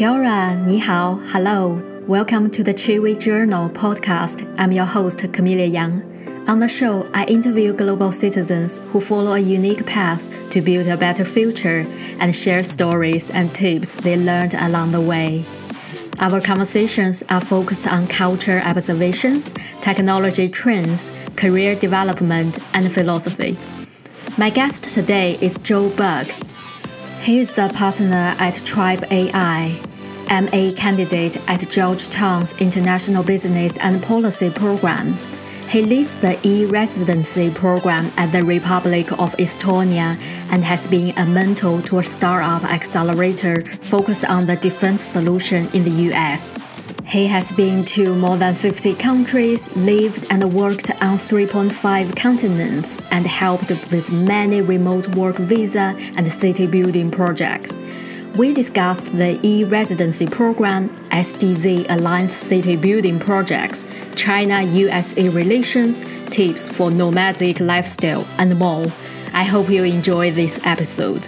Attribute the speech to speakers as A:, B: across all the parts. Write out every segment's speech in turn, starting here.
A: Kia ora, ni hao, hello. Welcome to the Chiwi Journal podcast. I'm your host, Camilla Yang. On the show, I interview global citizens who follow a unique path to build a better future and share stories and tips they learned along the way. Our conversations are focused on culture observations, technology trends, career development, and philosophy. My guest today is Joe Berg. He is a partner at Tribe AI, MA candidate at Georgetown's International Business and Policy Program he leads the e-residency program at the Republic of Estonia and has been a mentor to a startup accelerator focused on the defense solution in the US. He has been to more than 50 countries, lived and worked on 3.5 continents, and helped with many remote work visa and city building projects we discussed the e residency program, SDZ Alliance City Building projects, China USA relations, tips for nomadic lifestyle, and more. I hope you enjoy this episode.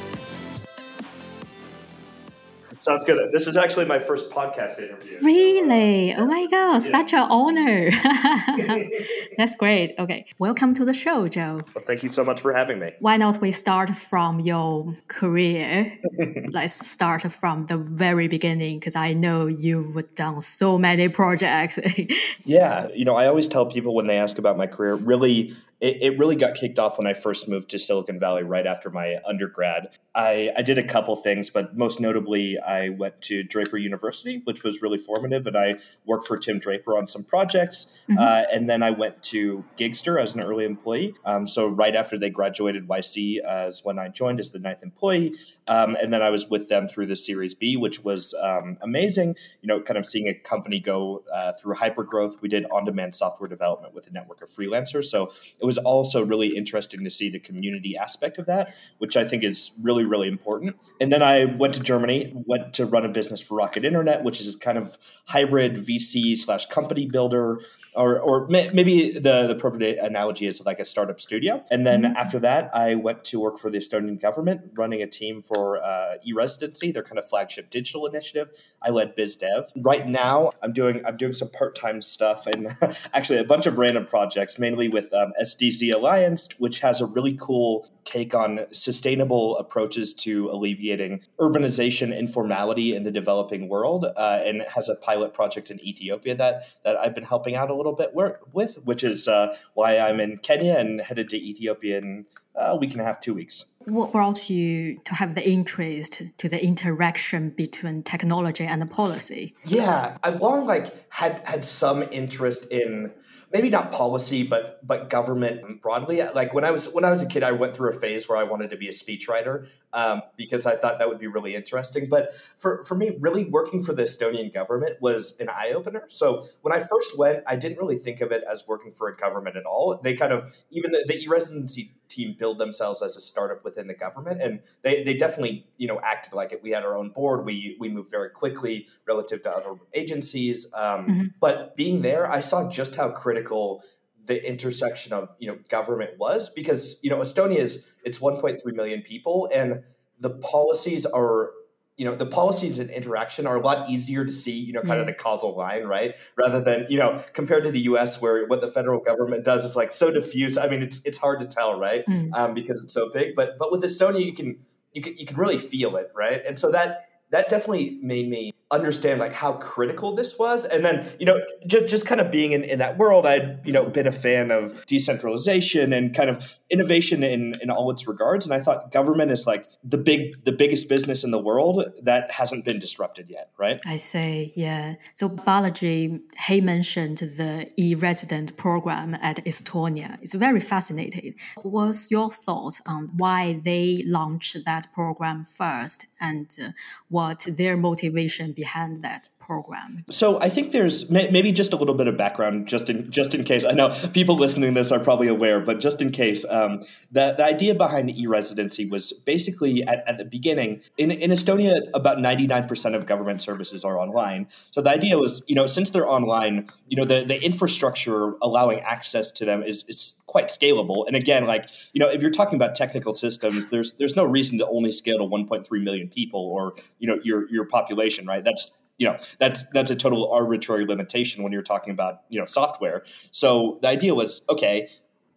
B: Sounds good. This is actually my first podcast interview.
A: Uh, really? Oh my God, yeah. such an honor. That's great. Okay. Welcome to the show, Joe.
B: Well, thank you so much for having me.
A: Why not we start from your career? Let's start from the very beginning because I know you've done so many projects.
B: yeah. You know, I always tell people when they ask about my career, really, it, it, really got kicked off when I first moved to Silicon Valley right after my undergrad. I, I did a couple things, but most notably, I went to Draper University, which was really formative, and I worked for Tim Draper on some projects. Mm-hmm. Uh, and then I went to Gigster as an early employee. Um, so right after they graduated YC, uh, is when I joined as the ninth employee. Um, and then I was with them through the Series B, which was um, amazing. You know, kind of seeing a company go uh, through hyper growth. We did on-demand software development with a network of freelancers, so it was also really interesting to see the community aspect of that, which I think is really, really important. And then I went to Germany, went to run a business for Rocket Internet, which is kind of hybrid VC slash company builder or or maybe the the appropriate analogy is like a startup studio. And then mm-hmm. after that, I went to work for the Estonian government, running a team for uh, e-residency, their kind of flagship digital initiative. I led biz dev. Right now, I'm doing I'm doing some part time stuff and actually a bunch of random projects, mainly with um, SDZ Alliance, which has a really cool take on sustainable approaches to alleviating urbanization informality in the developing world, uh, and has a pilot project in Ethiopia that that I've been helping out a little bit work with, which is uh, why I'm in Kenya and headed to Ethiopia in uh, a week and a half, two weeks.
A: What brought you to have the interest to the interaction between technology and policy?
B: Yeah, I've long like had had some interest in maybe not policy, but but government broadly. Like when I was when I was a kid, I went through a phase where I wanted to be a speechwriter um, because I thought that would be really interesting. But for for me, really working for the Estonian government was an eye opener. So when I first went, I didn't really think of it as working for a government at all. They kind of even the, the e-residency team build themselves as a startup within the government, and they they definitely you know acted like it. We had our own board. We we moved very quickly relative to other agencies. Um, mm-hmm. But being there, I saw just how critical the intersection of you know government was because you know Estonia is it's 1.3 million people and the policies are you know the policies and interaction are a lot easier to see you know kind of the causal line right? Rather than you know compared to the us where what the federal government does is like so diffuse. I mean it's it's hard to tell right? Mm. um, because it's so big. But but with estonia you can you can you can really feel it right? And so that that definitely made me understand like how critical this was. And then you know just, just kind of being in, in that world i'd you know been a fan of decentralization and kind of innovation in in all its regards. And i thought government is like the big the biggest business in the world that hasn't been disrupted yet right?
A: I say yeah. So Balaji he mentioned the e-resident program at estonia. It's very fascinating. What's your thoughts on why they launched that program first and uh, what their motivation behind that program?
B: So I think there's maybe just a little bit of background, just in just in case. I know people listening to this are probably aware, but just in case, um, the the idea behind e-residency was basically at, at the beginning in in Estonia, about ninety nine percent of government services are online. So the idea was, you know, since they're online, you know, the the infrastructure allowing access to them is is quite scalable. And again, like you know, if you're talking about technical systems, there's there's no reason to only scale to 1.3 million people or you know your your population, right? That's you know that's that's a total arbitrary limitation when you're talking about you know software. So the idea was okay,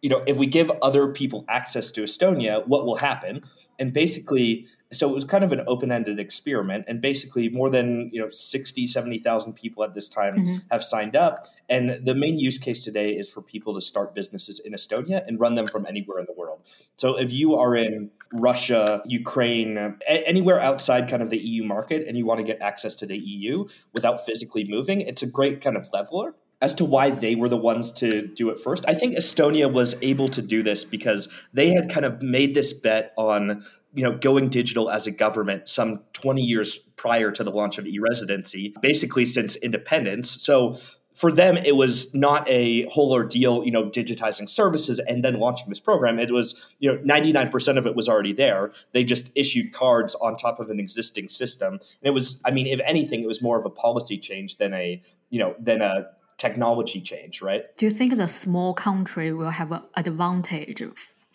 B: you know, if we give other people access to Estonia, what will happen? And basically, so it was kind of an open-ended experiment and basically more than you know 60 70,000 people at this time mm-hmm. have signed up and the main use case today is for people to start businesses in Estonia and run them from anywhere in the world so if you are in Russia Ukraine a- anywhere outside kind of the EU market and you want to get access to the EU without physically moving it's a great kind of leveler as to why they were the ones to do it first. I think Estonia was able to do this because they had kind of made this bet on you know going digital as a government some 20 years prior to the launch of e-residency basically since independence. So for them it was not a whole ordeal you know digitizing services and then launching this program. It was you know 99% of it was already there. They just issued cards on top of an existing system. And it was i mean if anything it was more of a policy change than a you know than a technology change right?
A: Do you think the small country will have an advantage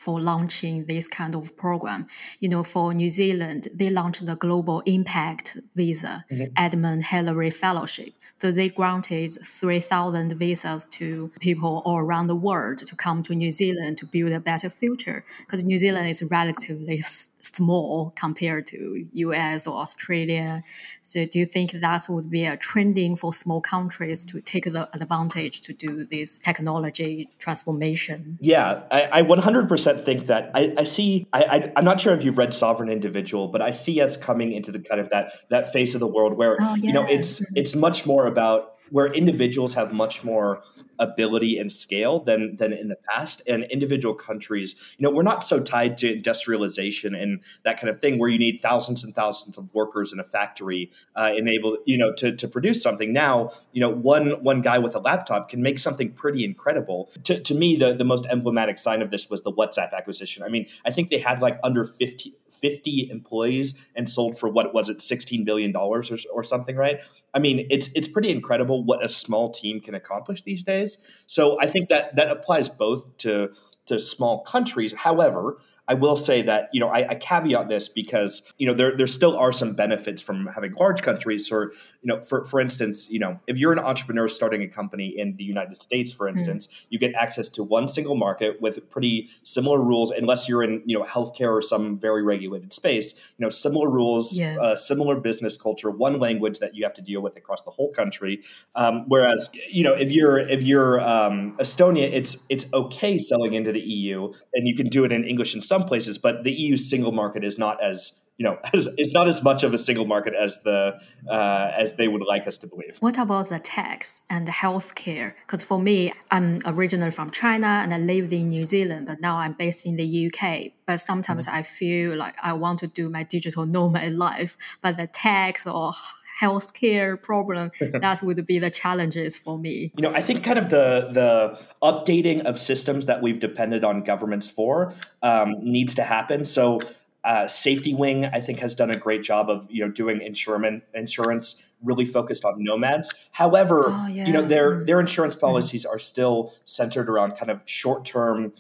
A: for launching this kind of program. You know, for New Zealand, they launched the Global Impact Visa, mm-hmm. Edmund Hillary Fellowship. So they granted 3,000 visas to people all around the world to come to New Zealand to build a better future. Because New Zealand is relatively small compared to US or Australia. So do you think that would be a trending for small countries to take the advantage to do this technology transformation?
B: Yeah, I, I 100% think that. I, I see, I, I, am not sure if you've read Sovereign Individual, but I see us coming into the kind of that, that phase of the world where, oh, yeah. you know, it's, it's much more about where individuals have much more ability and scale than than in the past. And individual countries you know we're not so tied to industrialization and that kind of thing where you need thousands and thousands of workers in a factory uh, enabled you know to, to produce something. Now you know one one guy with a laptop can make something pretty incredible. To, to me the, the most emblematic sign of this was the whatsapp acquisition. I mean i think they had like under 50 50 employees and sold for what was it 16 billion dollars or, or something right? I mean it's it's pretty incredible what a small team can accomplish these days so i think that that applies both to to small countries. However I will say that you know I, I, caveat this because you know there there still are some benefits from having large countries. Or you know, for for instance, you know if you're an entrepreneur starting a company in the United States, for hmm. instance, mm. you get access to one single market with pretty similar rules, unless you're in you know healthcare or some very regulated space. You know, similar rules, yeah. uh, similar business culture, one language that you have to deal with across the whole country. Um, whereas you know if you're if you're um, Estonia, it's it's okay selling into the EU, and you can do it in English and some some places, but the EU single market is not as you know as, is not as much of a single market as the uh, as they would like us to believe.
A: What about the tax and the healthcare? Because for me, I'm originally from China and I lived in New Zealand, but now I'm based in the UK. But sometimes mm-hmm. I feel like I want to do my digital nomad life, but the tax or healthcare problem that would be the challenges for me
B: you know i think kind of the the updating of systems that we've depended on governments for um, needs to happen so uh, SafetyWing i think has done a great job of you know doing insurance insurance really focused on nomads however oh, yeah. you know their their insurance mm-hmm. policies are still centered around kind of short term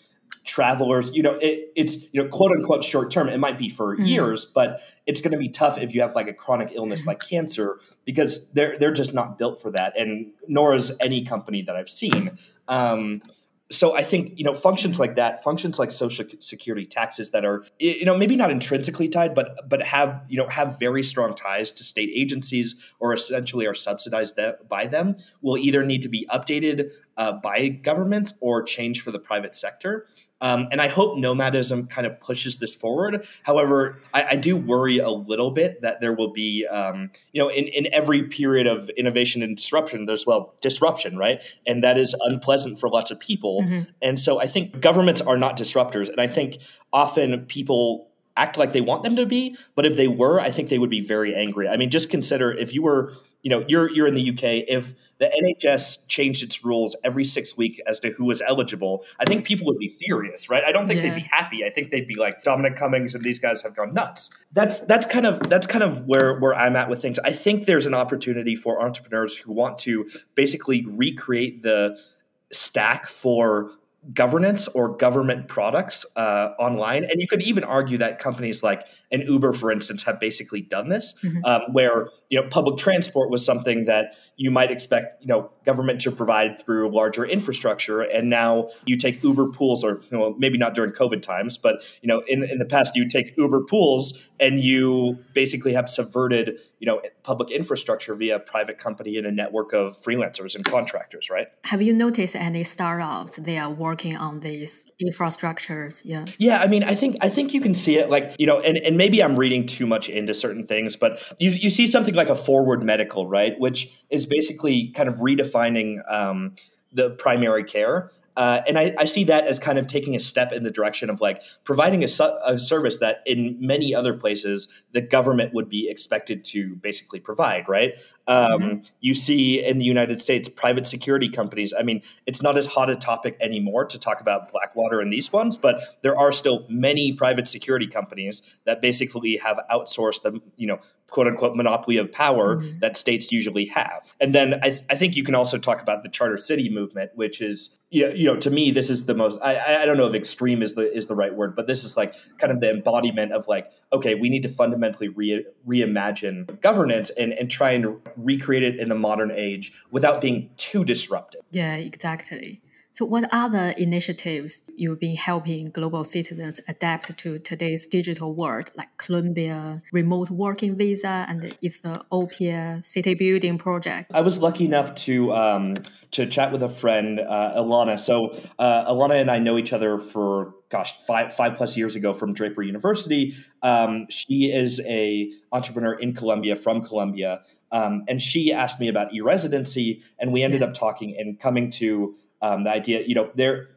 B: travelers you know it, it's you know quote unquote short term it might be for mm-hmm. years but it's going to be tough if you have like a chronic illness like cancer because they're they're just not built for that and nor is any company that i've seen um, so I think you know functions like that, functions like social security taxes that are you know maybe not intrinsically tied, but but have you know have very strong ties to state agencies or essentially are subsidized by them will either need to be updated uh, by governments or change for the private sector. Um, and I hope nomadism kind of pushes this forward. However, I, I do worry a little bit that there will be, um, you know, in, in every period of innovation and disruption, there's, well, disruption, right? And that is unpleasant for lots of people. Mm-hmm. And so I think governments are not disruptors. And I think often people act like they want them to be. But if they were, I think they would be very angry. I mean, just consider if you were, you know, you're you're in the UK. If the NHS changed its rules every six weeks as to who was eligible, I think people would be furious, right? I don't think yeah. they'd be happy. I think they'd be like Dominic Cummings and these guys have gone nuts. That's that's kind of that's kind of where where I'm at with things. I think there's an opportunity for entrepreneurs who want to basically recreate the stack for governance or government products uh, online. And you could even argue that companies like an Uber, for instance, have basically done this, mm-hmm. um, where you know public transport was something that you might expect you know government to provide through larger infrastructure, and now you take Uber pools, or you know, maybe not during COVID times, but you know in in the past you take Uber pools and you basically have subverted you know public infrastructure via a private company and a network of freelancers and contractors, right?
A: Have you noticed any startups they are working on these infrastructures? Yeah.
B: Yeah i mean i think i think you can see it like you know and, and maybe i'm reading too much into certain things but you, you see something like a forward medical right? Which is basically kind of redefining um, the primary care uh, and I, I, see that as kind of taking a step in the direction of like providing a, su- a, service that in many other places the government would be expected to basically provide, right? Um, mm-hmm. You see in the United States, private security companies. I mean, it's not as hot a topic anymore to talk about Blackwater and these ones, but there are still many private security companies that basically have outsourced the, you know, quote unquote monopoly of power mm-hmm. that states usually have. And then I, I, think you can also talk about the charter city movement, which is you know, you know to me this is the most I, I don't know if extreme is the is the right word, but this is like kind of the embodiment of like okay, we need to fundamentally re- reimagine governance and and try and recreate it in the modern age without being too disruptive.
A: Yeah, exactly. So, what other initiatives you've been helping global citizens adapt to today's digital world, like Colombia remote working visa and the Ethiopia city building project?
B: I was lucky enough to um, to chat with a friend, uh, Ilana. So, uh, Ilana and I know each other for gosh five five plus years ago from Draper University. Um, she is a entrepreneur in Colombia from Colombia, um, and she asked me about e residency, and we ended yeah. up talking and coming to um, the idea, you know, there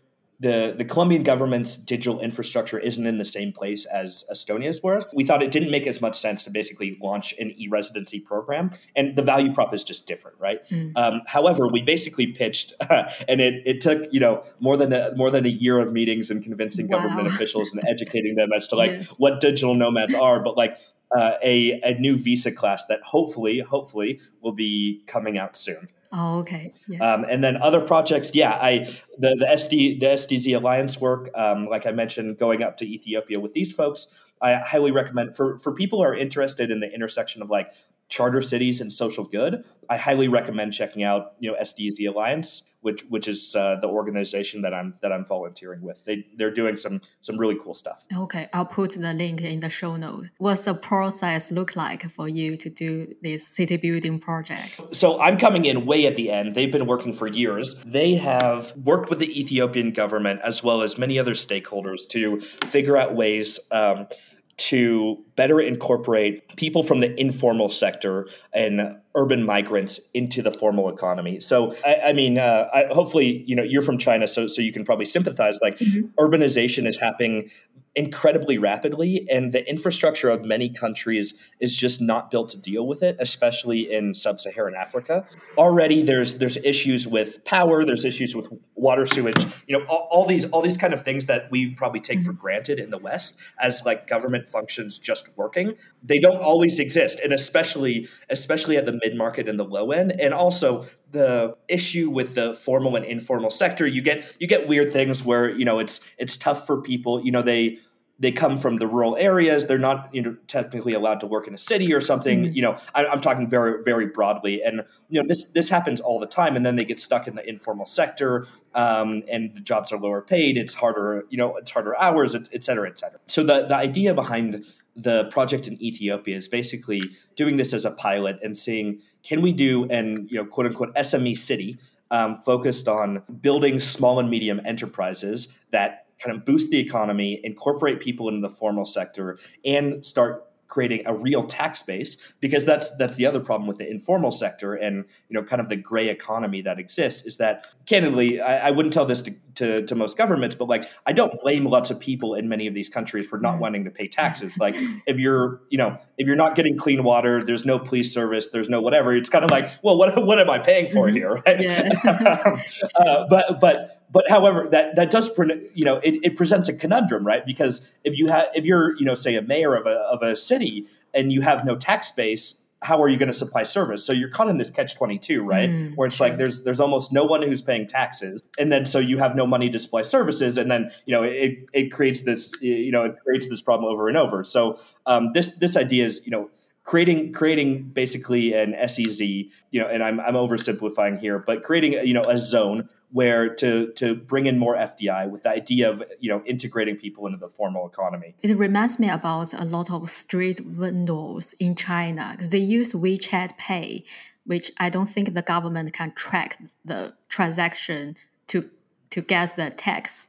B: the the Colombian government's digital infrastructure isn't in the same place as Estonia's was. We thought it didn't make as much sense to basically launch an e-residency program, and the value prop is just different, right? Mm. Um, however, we basically pitched, uh, and it, it took you know more than a, more than a year of meetings and convincing wow. government officials and educating them as to like yeah. what digital nomads are, but like uh, a a new visa class that hopefully hopefully will be coming out soon.
A: Oh, okay. Yeah.
B: Um, and then other projects, yeah, I the the SD the SDZ Alliance work, um, like I mentioned, going up to Ethiopia with these folks, I highly recommend for for people who are interested in the intersection of like charter cities and social good. I highly recommend checking out you know SDZ Alliance which which is uh, the organization that I'm that I'm volunteering with. They they're doing some some really cool stuff.
A: Okay, I'll put the link in the show note. What's the process look like for you to do this city building project?
B: So I'm coming in way at the end. They've been working for years. They have worked with the Ethiopian government as well as many other stakeholders to figure out ways. Um, to better incorporate people from the informal sector and urban migrants into the formal economy. So, I, I mean, uh, I, hopefully, you know, you're from China, so so you can probably sympathize. Like, mm-hmm. urbanization is happening incredibly rapidly and the infrastructure of many countries is just not built to deal with it especially in sub-saharan africa already there's there's issues with power there's issues with water sewage you know all, all these all these kind of things that we probably take for mm-hmm. granted in the west as like government functions just working they don't always exist and especially especially at the mid-market and the low end. And also the issue with the formal and informal sector you get you get weird things where you know it's it's tough for people you know they they come from the rural areas. They're not you know technically allowed to work in a city or something mm-hmm. you know. I, am talking very very broadly. And you know this this happens all the time and then they get stuck in the informal sector um, and the jobs are lower paid. It's harder you know it's harder hours et, et cetera et cetera. So the the idea behind the project in Ethiopia is basically doing this as a pilot and seeing can we do an you know quote unquote SME city um, focused on building small and medium enterprises that kind of boost the economy, incorporate people into the formal sector, and start creating a real tax base because that's that's the other problem with the informal sector and you know kind of the gray economy that exists is that candidly I, I wouldn't tell this to, to, to, most governments but like I don't blame lots of people in many of these countries for not mm. wanting to pay taxes like if you're you know if you're not getting clean water there's no police service there's no whatever it's kind of like well what what am I paying for mm-hmm. here right yeah. uh, but but but however, that that does you know it, it presents a conundrum, right? Because if you have if you're you know say a mayor of a of a city and you have no tax base, how are you going to supply service? So you're caught in this catch twenty two, right? Mm, Where it's true. like there's there's almost no one who's paying taxes, and then so you have no money to supply services, and then you know it it creates this you know it creates this problem over and over. So um, this this idea is you know creating creating basically an SEZ, you know, and I'm I'm oversimplifying here, but creating you know a zone where to to bring in more FDI with the idea of you know integrating people into the formal economy.
A: It reminds me about a lot of street vendors in China. They use WeChat Pay, which I don't think the government can track the transaction to to get the tax.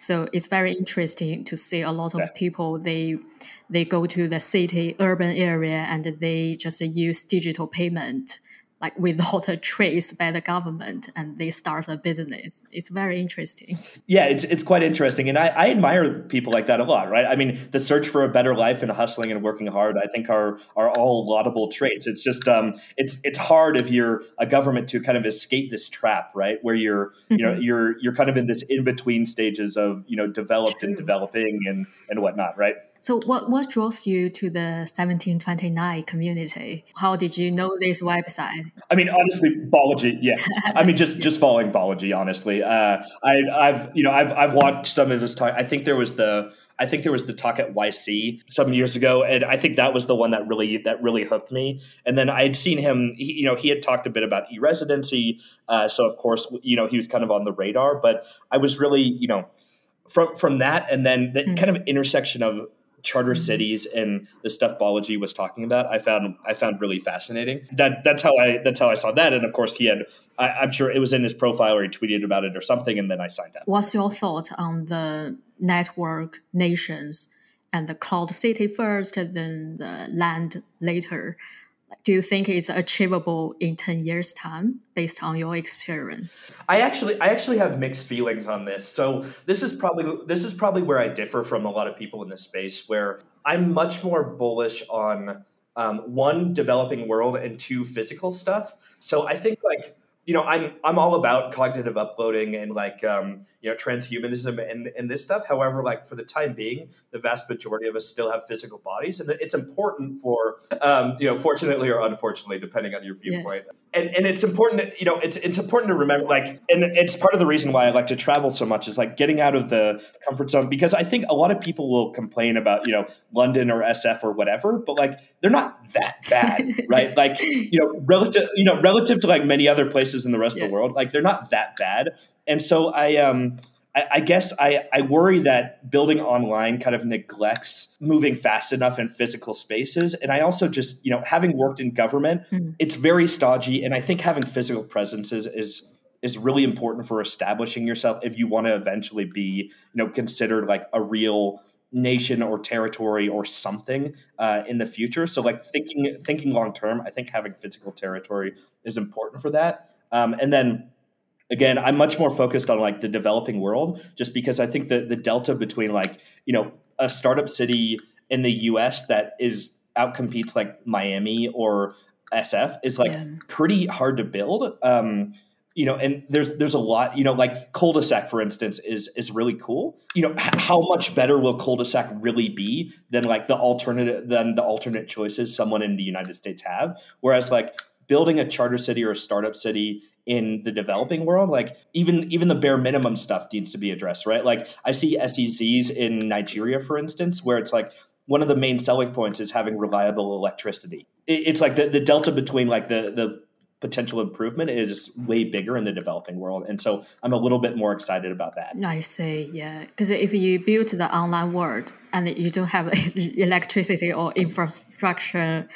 A: So it's very interesting to see a lot of yeah. people they they go to the city urban area and they just use digital payment like without a trace by the government and they start a business. It's very interesting.
B: Yeah it's, it's quite interesting and I, I admire people like that a lot right? I mean the search for a better life and hustling and working hard i think are are all laudable traits. It's just um it's it's hard if you're a government to kind of escape this trap right? Where you're you know mm-hmm. you're you're kind of in this in between stages of you know developed True. and developing and and whatnot right
A: so, what, what draws you to the 1729 community? How did you know this website?
B: I mean, honestly, Balaji. Yeah, I mean, just just following Balaji, Honestly, uh, I, I've you know I've I've watched some of his talk. I think there was the I think there was the talk at YC some years ago, and I think that was the one that really that really hooked me. And then I had seen him. He, you know, he had talked a bit about e-residency, uh, so of course, you know, he was kind of on the radar. But I was really, you know, from from that, and then the mm-hmm. kind of intersection of charter mm-hmm. cities and the stuff Balaji was talking about, I found I found really fascinating. That that's how I that's how I saw that. And of course, he had I, am sure it was in his profile or he tweeted about it or something, and then I signed up.
A: What's your thought on the network nations and the cloud city first, and then the land later? Do you think is achievable in 10 years time based on your experience?
B: I actually i actually have mixed feelings on this. So this is probably this is probably where i differ from a lot of people in this space where i'm much more bullish on um, one developing world and two physical stuff. So i think like you know, I'm I'm all about cognitive uploading and like um, you know transhumanism and and this stuff. However, like for the time being, the vast majority of us still have physical bodies, and it's important for um, you know, fortunately or unfortunately, depending on your viewpoint. Yeah. And and it's important, to, you know, it's it's important to remember, like, and it's part of the reason why I like to travel so much is like getting out of the comfort zone because I think a lot of people will complain about you know London or SF or whatever, but like they're not that bad, right? Like you know, relative you know relative to like many other places places in the rest yeah. of the world. Like they're not that bad. And so I um I, I guess I, I worry that building online kind of neglects moving fast enough in physical spaces. And I also just, you know, having worked in government, mm-hmm. it's very stodgy. And I think having physical presences is is really important for establishing yourself if you want to eventually be, you know, considered like a real nation or territory or something uh, in the future. So like thinking thinking long term, I think having physical territory is important for that. Um, and then again, I'm much more focused on like the developing world, just because I think that the delta between like you know a startup city in the U.S. that is outcompetes like Miami or SF is like yeah. pretty hard to build. Um, you know, and there's there's a lot, you know, like Culdesac, for instance, is is really cool. You know, h- how much better will Culdesac really be than like the alternative than the alternate choices someone in the United States have? Whereas like building a charter city or a startup city in the developing world like even even the bare minimum stuff needs to be addressed right? Like i see SEZs in nigeria for instance where it's like one of the main selling points is having reliable electricity. It's like the, the delta between like the the potential improvement is way bigger in the developing world. And so i'm a little bit more excited about that.
A: I see yeah. Because if you build the online world and you don't have electricity or infrastructure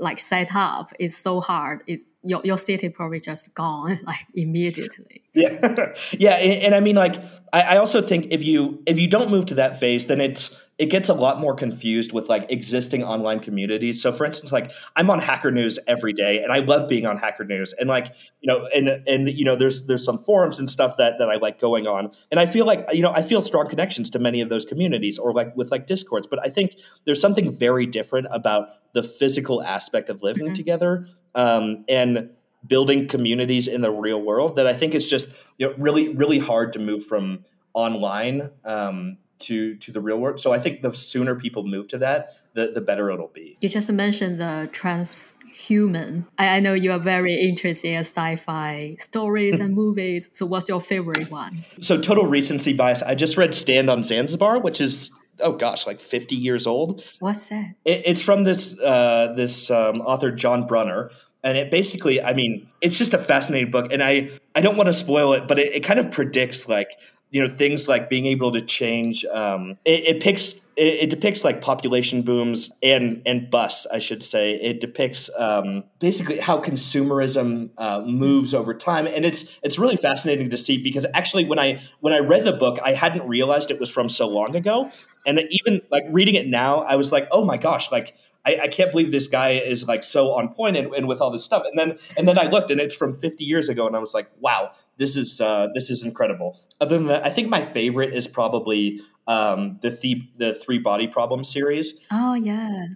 A: like set up is so hard. It's your your city probably just gone like immediately.
B: Yeah, yeah, and, and I mean like I, I, also think if you if you don't move to that phase, then it's it gets a lot more confused with like existing online communities. So for instance, like I'm on Hacker News every day and I love being on Hacker News. And like, you know, and and you know, there's there's some forums and stuff that that I like going on. And I feel like, you know, I feel strong connections to many of those communities or like with like discords. But I think there's something very different about the physical aspect of living mm-hmm. together. Um, and building communities in the real world that I think is just you know, really really hard to move from online um, to to the real world. So I think the sooner people move to that, the the better it'll be.
A: You just mentioned the transhuman. I, I know you are very interested in sci-fi stories and movies. So what's your favorite one?
B: So total recency bias. I just read Stand on Zanzibar, which is oh gosh, like 50 years old.
A: What's that?
B: It, it's from this uh, this um, author John Brunner, and it basically, I mean, it's just a fascinating book, and I I don't want to spoil it, but it, it kind of predicts like you know things like being able to change um, it, it, picks it, it, depicts like population booms and and busts i should say. It depicts um, basically how consumerism uh, moves over time. And it's it's really fascinating to see because actually when i when i read the book i hadn't realized it was from so long ago and even like reading it now i was like oh my gosh like I, I, can't believe this guy is like so on point and, and, with all this stuff. And then and then I looked and it's from 50 years ago, and I was like, wow, this is uh, this is incredible. Other than that, I think my favorite is probably um, the the the three body problem series.
A: Oh yeah,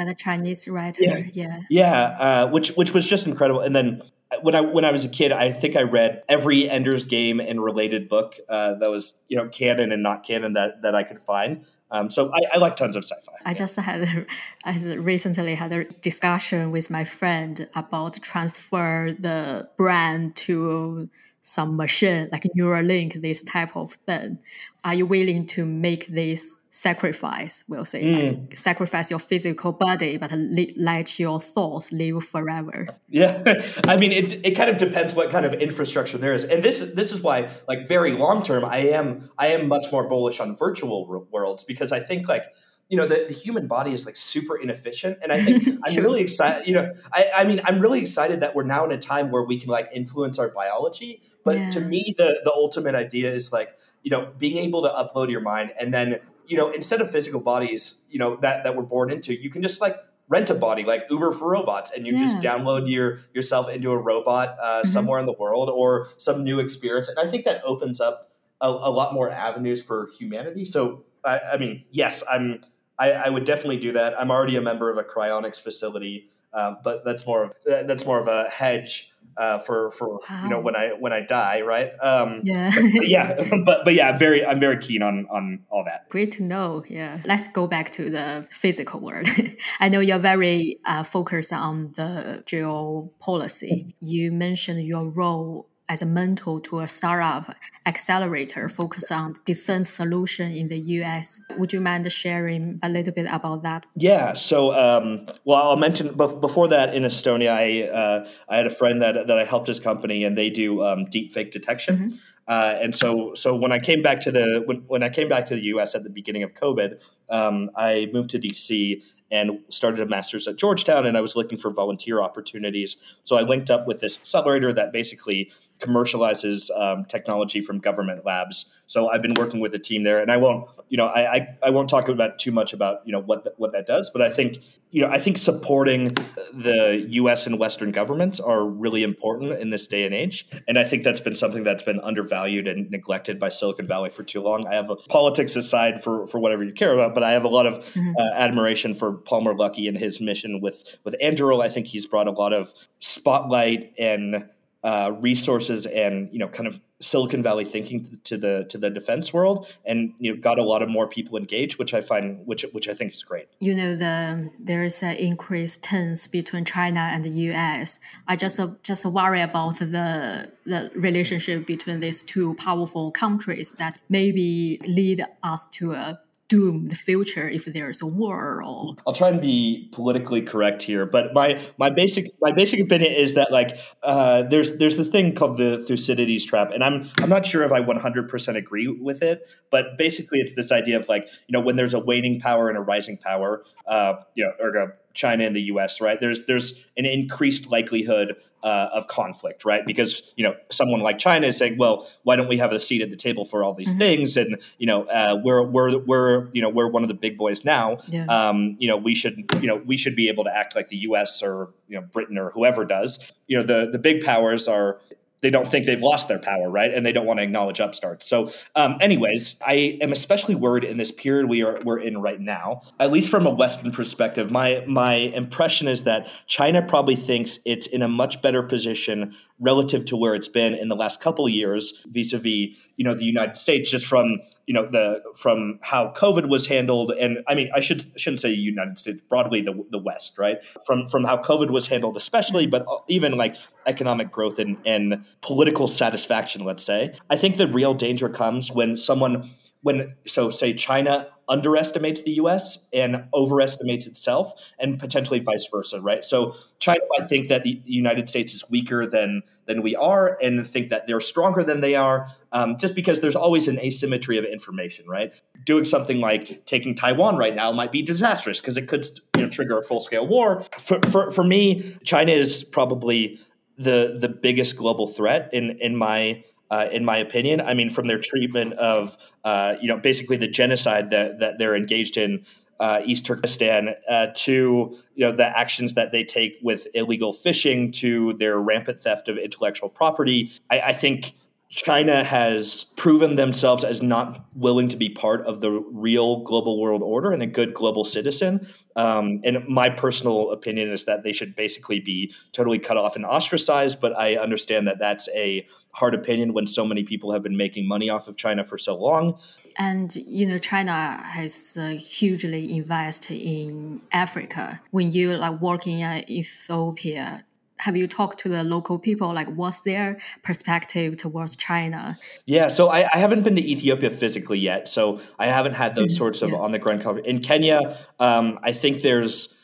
A: by the Chinese writer.
B: Yeah,
A: yeah,
B: yeah uh, which which was just incredible. And then when I when I was a kid, I think I read every Ender's Game and related book uh, that was you know canon and not canon that that I could find. Um, so I, I, like tons of sci-fi.
A: I just had I recently had a discussion with my friend about transfer the brand to some machine like Neuralink, this type of thing. Are you willing to make this sacrifice? We'll say mm. like, sacrifice your physical body, but let your thoughts live forever.
B: Yeah, I mean, it, it kind of depends what kind of infrastructure there is, and this this is why, like, very long term, I am I am much more bullish on virtual worlds because I think like you know the, the human body is like super inefficient and i think i'm really excited you know I, I mean i'm really excited that we're now in a time where we can like influence our biology but yeah. to me the the ultimate idea is like you know being able to upload your mind and then you know instead of physical bodies you know that that we're born into you can just like rent a body like uber for robots and you yeah. just download your yourself into a robot uh, mm-hmm. somewhere in the world or some new experience and i think that opens up a, a lot more avenues for humanity so I, I mean yes i'm I, I, would definitely do that. I'm already a member of a cryonics facility, uh, but that's more of that's more of a hedge uh, for for wow. you know when I when I die, right? Um,
A: yeah,
B: but, yeah, but but yeah, very I'm very keen on on all that.
A: Great to know. Yeah, let's go back to the physical world. I know you're very uh, focused on the geopolicy. You mentioned your role as a mentor to a startup accelerator focused on defense solution in the US. Would you mind sharing a little bit about that?
B: Yeah. So, um, well, I'll mention before that in Estonia, I uh, I had a friend that that I helped his company, and they do um, deep fake detection. Mm-hmm. Uh, and so, so when I came back to the when, when I came back to the U.S. at the beginning of COVID, um, I moved to D.C. and started a master's at Georgetown, and I was looking for volunteer opportunities. So I linked up with this accelerator that basically commercializes um, technology from government labs. So I've been working with a team there, and I won't, you know, I, I, I won't talk about too much about you know what the, what that does, but I think you know I think supporting the U.S. and Western governments are really important in this day and age, and I think that's been something that's been undervalued and neglected by Silicon Valley for too long. I have a, politics aside for for whatever you care about, but I have a lot of mm-hmm. uh, admiration for Palmer Luckey and his mission with with Anduril. I think he's brought a lot of spotlight and uh, resources and you know kind of Silicon Valley thinking to the to the defense world, and you know got a lot of more people engaged, which I find which which I think is great.
A: You know the there's an increased tense between China and the U.S. I just uh, just worry about the the relationship between these two powerful countries that maybe lead us to a doomed future if there's a war or
B: I'll try and be politically correct here, but my my basic my basic opinion is that like uh, there's there's this thing called the Thucydides trap, and I'm I'm not sure if I 100% agree with it, but basically it's this idea of like you know when there's a waning power and a rising power, uh, you know, or a China and the U.S. Right? There's there's an increased likelihood uh, of conflict, right? Because you know someone like China is saying, well, why don't we have a seat at the table for all these mm-hmm. things? And you know, uh, we're we're we're you know we're one of the big boys now. Yeah. Um, you know, we should you know we should be able to act like the U.S. or you know Britain or whoever does. You know, the the big powers are they don't think they've lost their power, right? And they don't want to acknowledge upstarts. So, um, anyways, I am especially worried in this period we are we're in right now. At least from a Western perspective, my my impression is that China probably thinks it's in a much better position relative to where it's been in the last couple years, vis-a-vis you know the United States, just from you know the from how COVID was handled, and I mean I should shouldn't say United States broadly the the West, right? From from how COVID was handled, especially, but uh, even like economic growth and and political satisfaction. Let's say I think the real danger comes when someone when so say China underestimates the US and overestimates itself and potentially vice versa, right? So China might think that the United States is weaker than than we are and think that they're stronger than they are um, just because there's always an asymmetry of information, right? Doing something like taking Taiwan right now might be disastrous because it could you know, trigger a full-scale war. For, for, for me, China is probably the the biggest global threat in in my uh, in my opinion. I mean, from their treatment of, uh, you know, basically the genocide that, that they're engaged in uh, East Turkestan uh, to, you know, the actions that they take with illegal fishing to their rampant theft of intellectual property. I, I think China has proven themselves as not willing to be part of the real global world order and a good global citizen. Um, and my personal opinion is that they should basically be totally cut off and ostracized. But I understand that that's a hard opinion when so many people have been making money off of China for so long.
A: And you know, China has uh, hugely invested in Africa. When you like working in Ethiopia, have you talked to the local people like what's their perspective towards china
B: yeah so i, I haven't been to ethiopia physically yet so i haven't had those mm-hmm. sorts of yeah. on the ground cover in kenya um, i think there's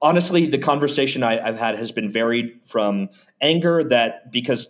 B: honestly the conversation I, i've had has been varied from anger that because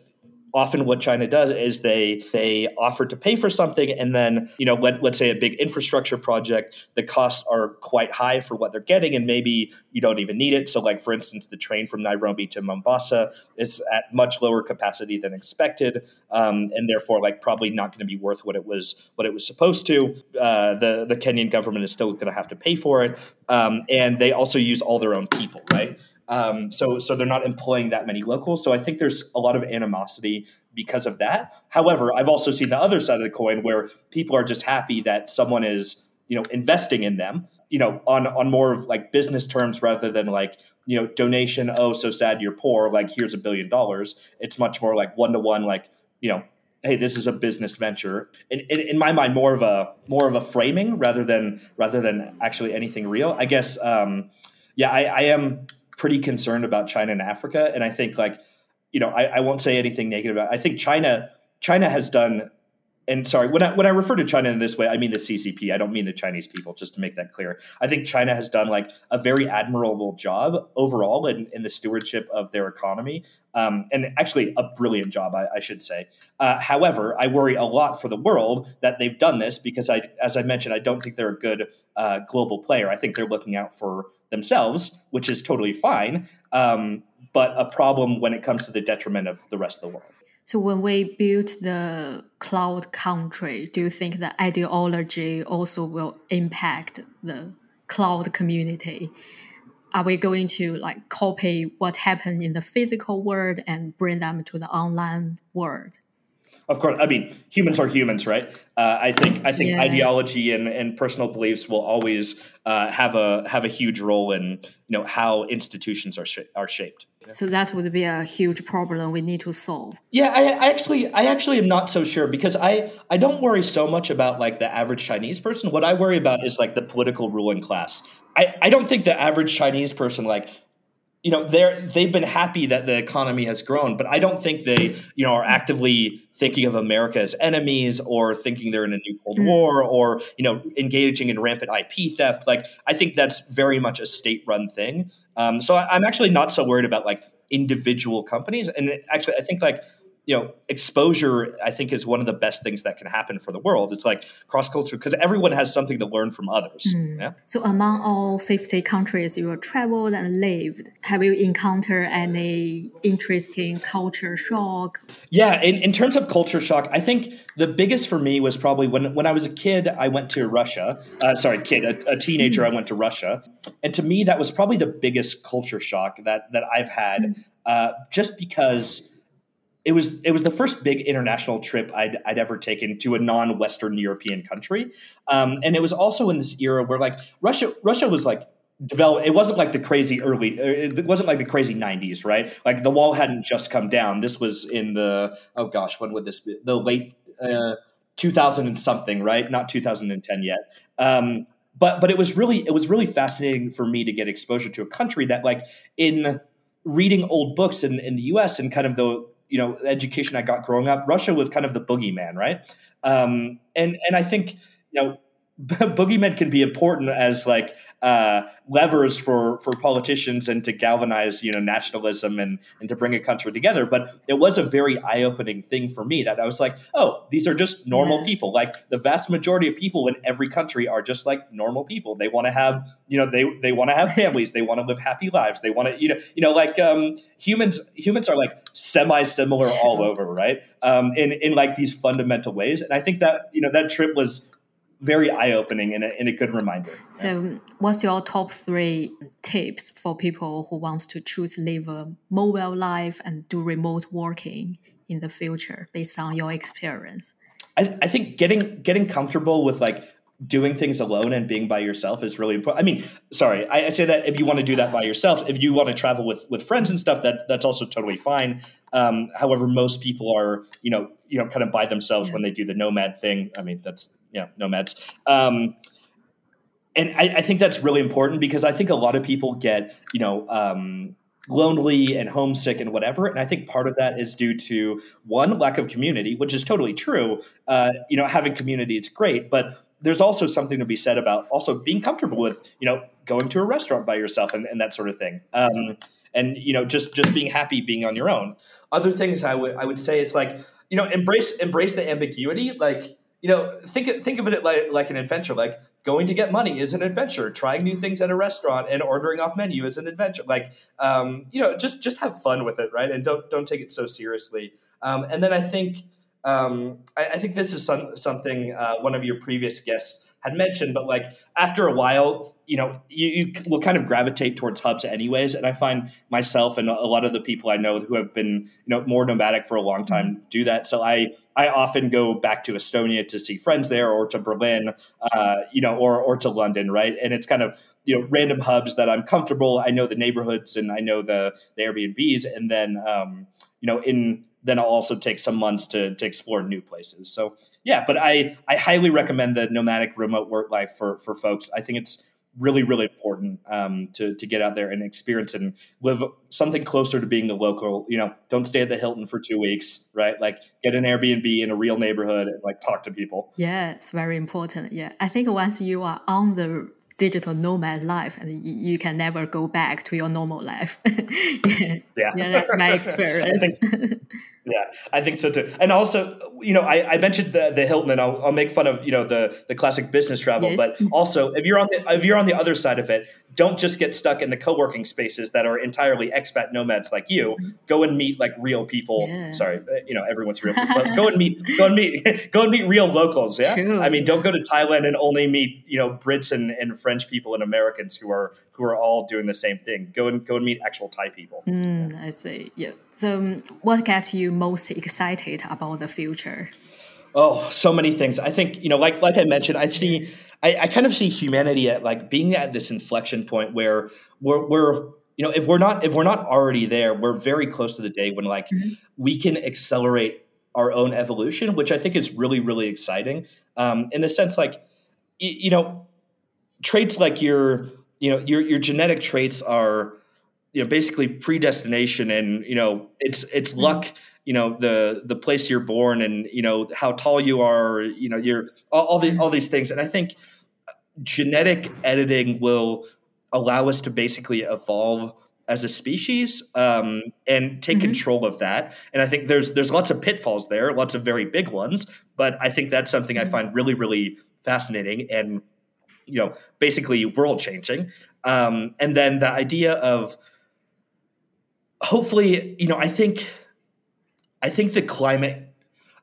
B: often what China does is they they offer to pay for something and then you know let, let's say a big infrastructure project the costs are quite high for what they're getting and maybe you don't even need it. So like for instance the train from Nairobi to Mombasa is at much lower capacity than expected um, and therefore like probably not going to be worth what it was what it was supposed to. Uh, the the Kenyan government is still going to have to pay for it. Um, and they also use all their own people right um, so so they're not employing that many locals. So I think there's a lot of animosity because of that. However, I've also seen the other side of the coin where people are just happy that someone is you know investing in them you know on on more of like business terms rather than like you know donation oh so sad you're poor like here's a billion dollars it's much more like one to one like you know hey this is a business venture in, in, in, my mind more of a more of a framing rather than rather than actually anything real i guess um yeah i, I am pretty concerned about China and Africa. And I think like, you know, I, I won't say anything negative about. I think China China has done and sorry, when I when I refer to China in this way, I mean the CCP. I don't mean the Chinese people, just to make that clear. I think China has done like a very admirable job overall in, in the stewardship of their economy, um, and actually a brilliant job, I, I should say. Uh, however, I worry a lot for the world that they've done this because I, as I mentioned, I don't think they're a good uh, global player. I think they're looking out for themselves, which is totally fine, um, but a problem when it comes to the detriment of the rest of the world.
A: So when we build the cloud country, do you think the ideology also will impact the cloud community? Are we going to like copy what happened in the physical world and bring them to the online world?
B: Of course, I mean humans are humans, right? Uh, I think I think yeah. ideology and, and personal beliefs will always uh, have a have a huge role in you know how institutions are sh- are shaped.
A: So that would be a huge problem we need to solve.
B: Yeah, I, I, actually I actually am not so sure because I I don't worry so much about like the average Chinese person. What I worry about is like the political ruling class. I, I don't think the average Chinese person like you know they're they've been happy that the economy has grown but i don't think they you know are actively thinking of america as enemies or thinking they're in a new cold mm. war or you know engaging in rampant ip theft. Like i think that's very much a state run thing. Um, so I, i'm actually not so worried about like individual companies. And actually i think like you know exposure i think is one of the best things that can happen for the world it's like cross culture because everyone has something to learn from others mm. yeah
A: so among all 50 countries you have traveled and lived have you encountered any interesting culture shock
B: yeah in, in terms of culture shock i think the biggest for me was probably when when i was a kid i went to russia uh, sorry kid a, a teenager mm. i went to russia and to me that was probably the biggest culture shock that that i've had mm. uh, just because it was it was the first big international trip I'd, I'd ever taken to a non-Western European country, um, and it was also in this era where like Russia Russia was like developed. It wasn't like the crazy early. Uh, it wasn't like the crazy '90s, right? Like the wall hadn't just come down. This was in the oh gosh, when would this be? The late uh, 2000 and something, right? Not 2010 yet. Um, but but it was really it was really fascinating for me to get exposure to a country that like in reading old books in, in the US and kind of the you know education I got growing up, Russia was kind of the boogeyman, right? Um, and and I think you know boogeymen can be important as like uh, levers for for politicians and to galvanize you know nationalism and and to bring a country together. But it was a very eye opening thing for me that I was like, oh, these are just normal yeah. people. Like the vast majority of people in every country are just like normal people. They want to have you know they they want to have families. they want to live happy lives. They want to you know you know like um, humans humans are like semi similar all over, right? Um, in in like these fundamental ways. And I think that you know that trip was very eye opening and a, and a good reminder.
A: So, what's your top three tips for people who wants to choose live a mobile life and do remote working in the future, based on your experience?
B: I, I think getting getting comfortable with like doing things alone and being by yourself is really important. I mean, sorry, I, I, say that if you want to do that by yourself, if you want to travel with with friends and stuff, that that's also totally fine. Um, however, most people are, you know, you know, kind of by themselves yeah. when they do the nomad thing. I mean, that's yeah, nomads. Um, and I, I, think that's really important because I think a lot of people get, you know, um, lonely and homesick and whatever. And I think part of that is due to one lack of community, which is totally true. Uh, you know, having community is great, but there's also something to be said about also being comfortable with, you know, going to a restaurant by yourself and, and that sort of thing. Um, and you know, just just being happy being on your own. Other things I would I would say is like, you know, embrace embrace the ambiguity. Like you know, think think of it like, like an adventure. Like going to get money is an adventure. Trying new things at a restaurant and ordering off menu is an adventure. Like, um, you know, just just have fun with it, right? And don't don't take it so seriously. Um, and then I think um, I, I, think this is some, something uh, one of your previous guests had mentioned, but like after a while, you know, you, you, will kind of gravitate towards hubs anyways. And I find myself and a lot of the people I know who have been, you know, more nomadic for a long time do that. So I, I often go back to Estonia to see friends there or to Berlin, uh, you know, or, or to London. Right. And it's kind of, you know, random hubs that I'm comfortable. I know the neighborhoods and I know the, the Airbnbs. And then, um, you know, in, then I'll also take some months to, to explore new places. So yeah, but I, I highly recommend the nomadic remote work life for, for folks. I think it's really, really important um, to, to get out there and experience and live something closer to being a local, you know, don't stay at the Hilton for two weeks, right? Like get an Airbnb in a real neighborhood and like talk to people.
A: Yeah, it's very important. Yeah. I think once you are on the digital nomad life and you, you, can never go back to your normal life.
B: yeah. yeah.
A: yeah, that's my experience.
B: Yeah, I think so too. And also, you know, I, I mentioned the, the Hilton, and I'll, I'll make fun of you know the the classic business travel. Yes. But also, if you're on the if you're on the other side of it, don't just get stuck in the co-working spaces that are entirely expat nomads like you. Mm-hmm. Go and meet like real people. Yeah. Sorry, uh, you know, everyone's real. People, but go and meet go and meet go and meet real locals. Yeah, True. I mean, don't go to Thailand and only meet you know Brits and, and French people and Americans who are who are all doing the same thing. Go and go and meet actual Thai people.
A: Mm, I see. Yeah. So, um, what gets you most excited about the future?
B: Oh, so many things. I think you know, like like I mentioned, I see, I, I kind of see humanity at like being at this inflection point where we're we're you know if we're not if we're not already there, we're very close to the day when like mm-hmm. we can accelerate our own evolution, which I think is really really exciting. Um, in the sense like, y- you know, traits like your you know your your genetic traits are you know basically predestination and you know it's it's mm-hmm. luck you know the the place you're born and you know how tall you are you know you're all, all these all these things and i think genetic editing will allow us to basically evolve as a species um, and take mm-hmm. control of that. And I think there's there's lots of pitfalls there, lots of very big ones. But I think that's something mm-hmm. I find really really fascinating and you know basically world changing. Um, and then the idea of hopefully you know I think I think the climate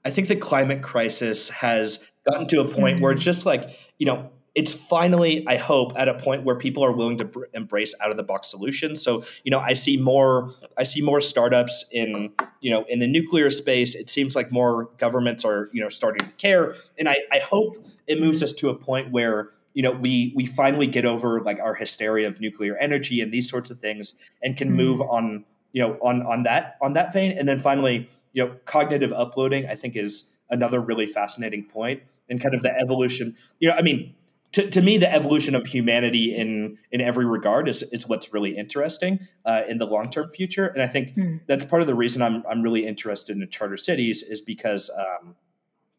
B: I think the climate crisis has gotten to a point mm-hmm. where it's just like you know it's finally, I hope, at a point where people are willing to br- embrace out of the box solutions. So, you know, I see more, I see more startups in, you know, in the nuclear space. It seems like more governments are, you know, starting to care, and I, I hope it moves us to a point where you know we we finally get over like our hysteria of nuclear energy and these sorts of things and can mm-hmm. move on you know on on that on that vein and then finally you know cognitive uploading i think is another really fascinating point and kind of the evolution you know i mean to, to me, the evolution of humanity in in every regard is is what's really interesting uh, in the long term future, and I think mm. that's part of the reason I'm I'm really interested in charter cities is because um,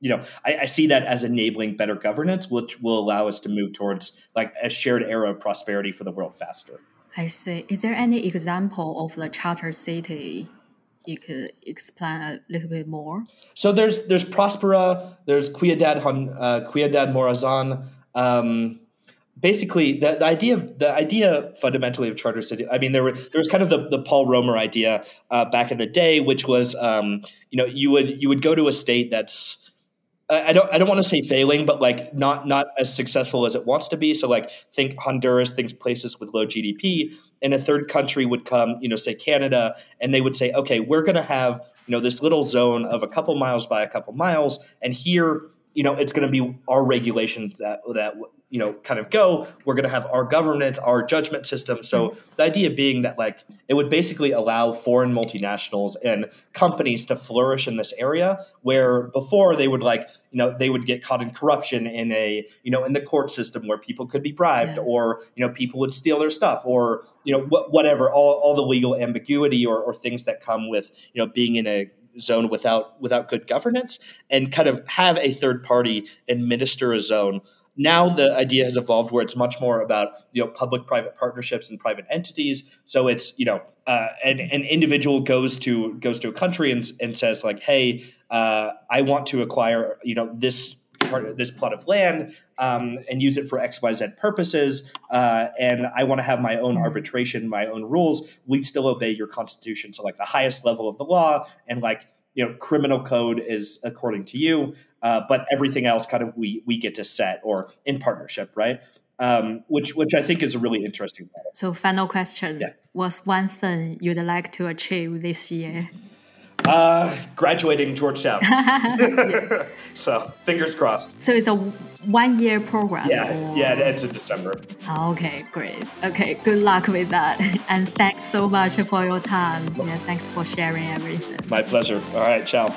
B: you know I, I, see that as enabling better governance, which will allow us to move towards like a shared era of prosperity for the world faster.
A: I see. Is there any example of the charter city you could explain a little bit more?
B: So there's there's Prospera, there's Ciudad uh, Ciudad Morazan. Um, basically the, the idea of the idea fundamentally of charter city i mean there were there was kind of the, the paul romer idea uh, back in the day which was um, you know you would you would go to a state that's I don't I don't want to say failing, but like not not as successful as it wants to be. So like think Honduras, think places with low GDP, and a third country would come, you know, say Canada, and they would say, okay, we're going to have you know this little zone of a couple miles by a couple miles, and here you know it's going to be our regulations that that you know kind of go we're going to have our governance our judgment system so mm-hmm. the idea being that like it would basically allow foreign multinationals and companies to flourish in this area where before they would like you know they would get caught in corruption in a you know in the court system where people could be bribed yeah. or you know people would steal their stuff or you know wh- whatever all, all the legal ambiguity or, or things that come with you know being in a zone without without good governance and kind of have a third party administer a zone. Now the idea has evolved where it's much more about you know public private partnerships and private entities. So it's you know uh, an, an individual goes to goes to a country and, and says like hey uh, i want to acquire you know this part this plot of land um, and use it for X, Y, Z purposes, uh, and I want to have my own arbitration, my own rules. we'd still obey your constitution, so like the highest level of the law, and like you know, criminal code is according to you, uh, but everything else kind of we we get to set or in partnership, right? Um, which which I think is a really interesting. Model.
A: So, final question: yeah. What's one thing you'd like to achieve this year?
B: Uh, graduating Georgetown. so fingers crossed.
A: So it's a one year program.
B: Yeah, or? yeah, it ends in December.
A: Okay, great. Okay, good luck with that. And thanks so much for your time. Yeah, thanks for sharing everything.
B: My pleasure. All right, ciao.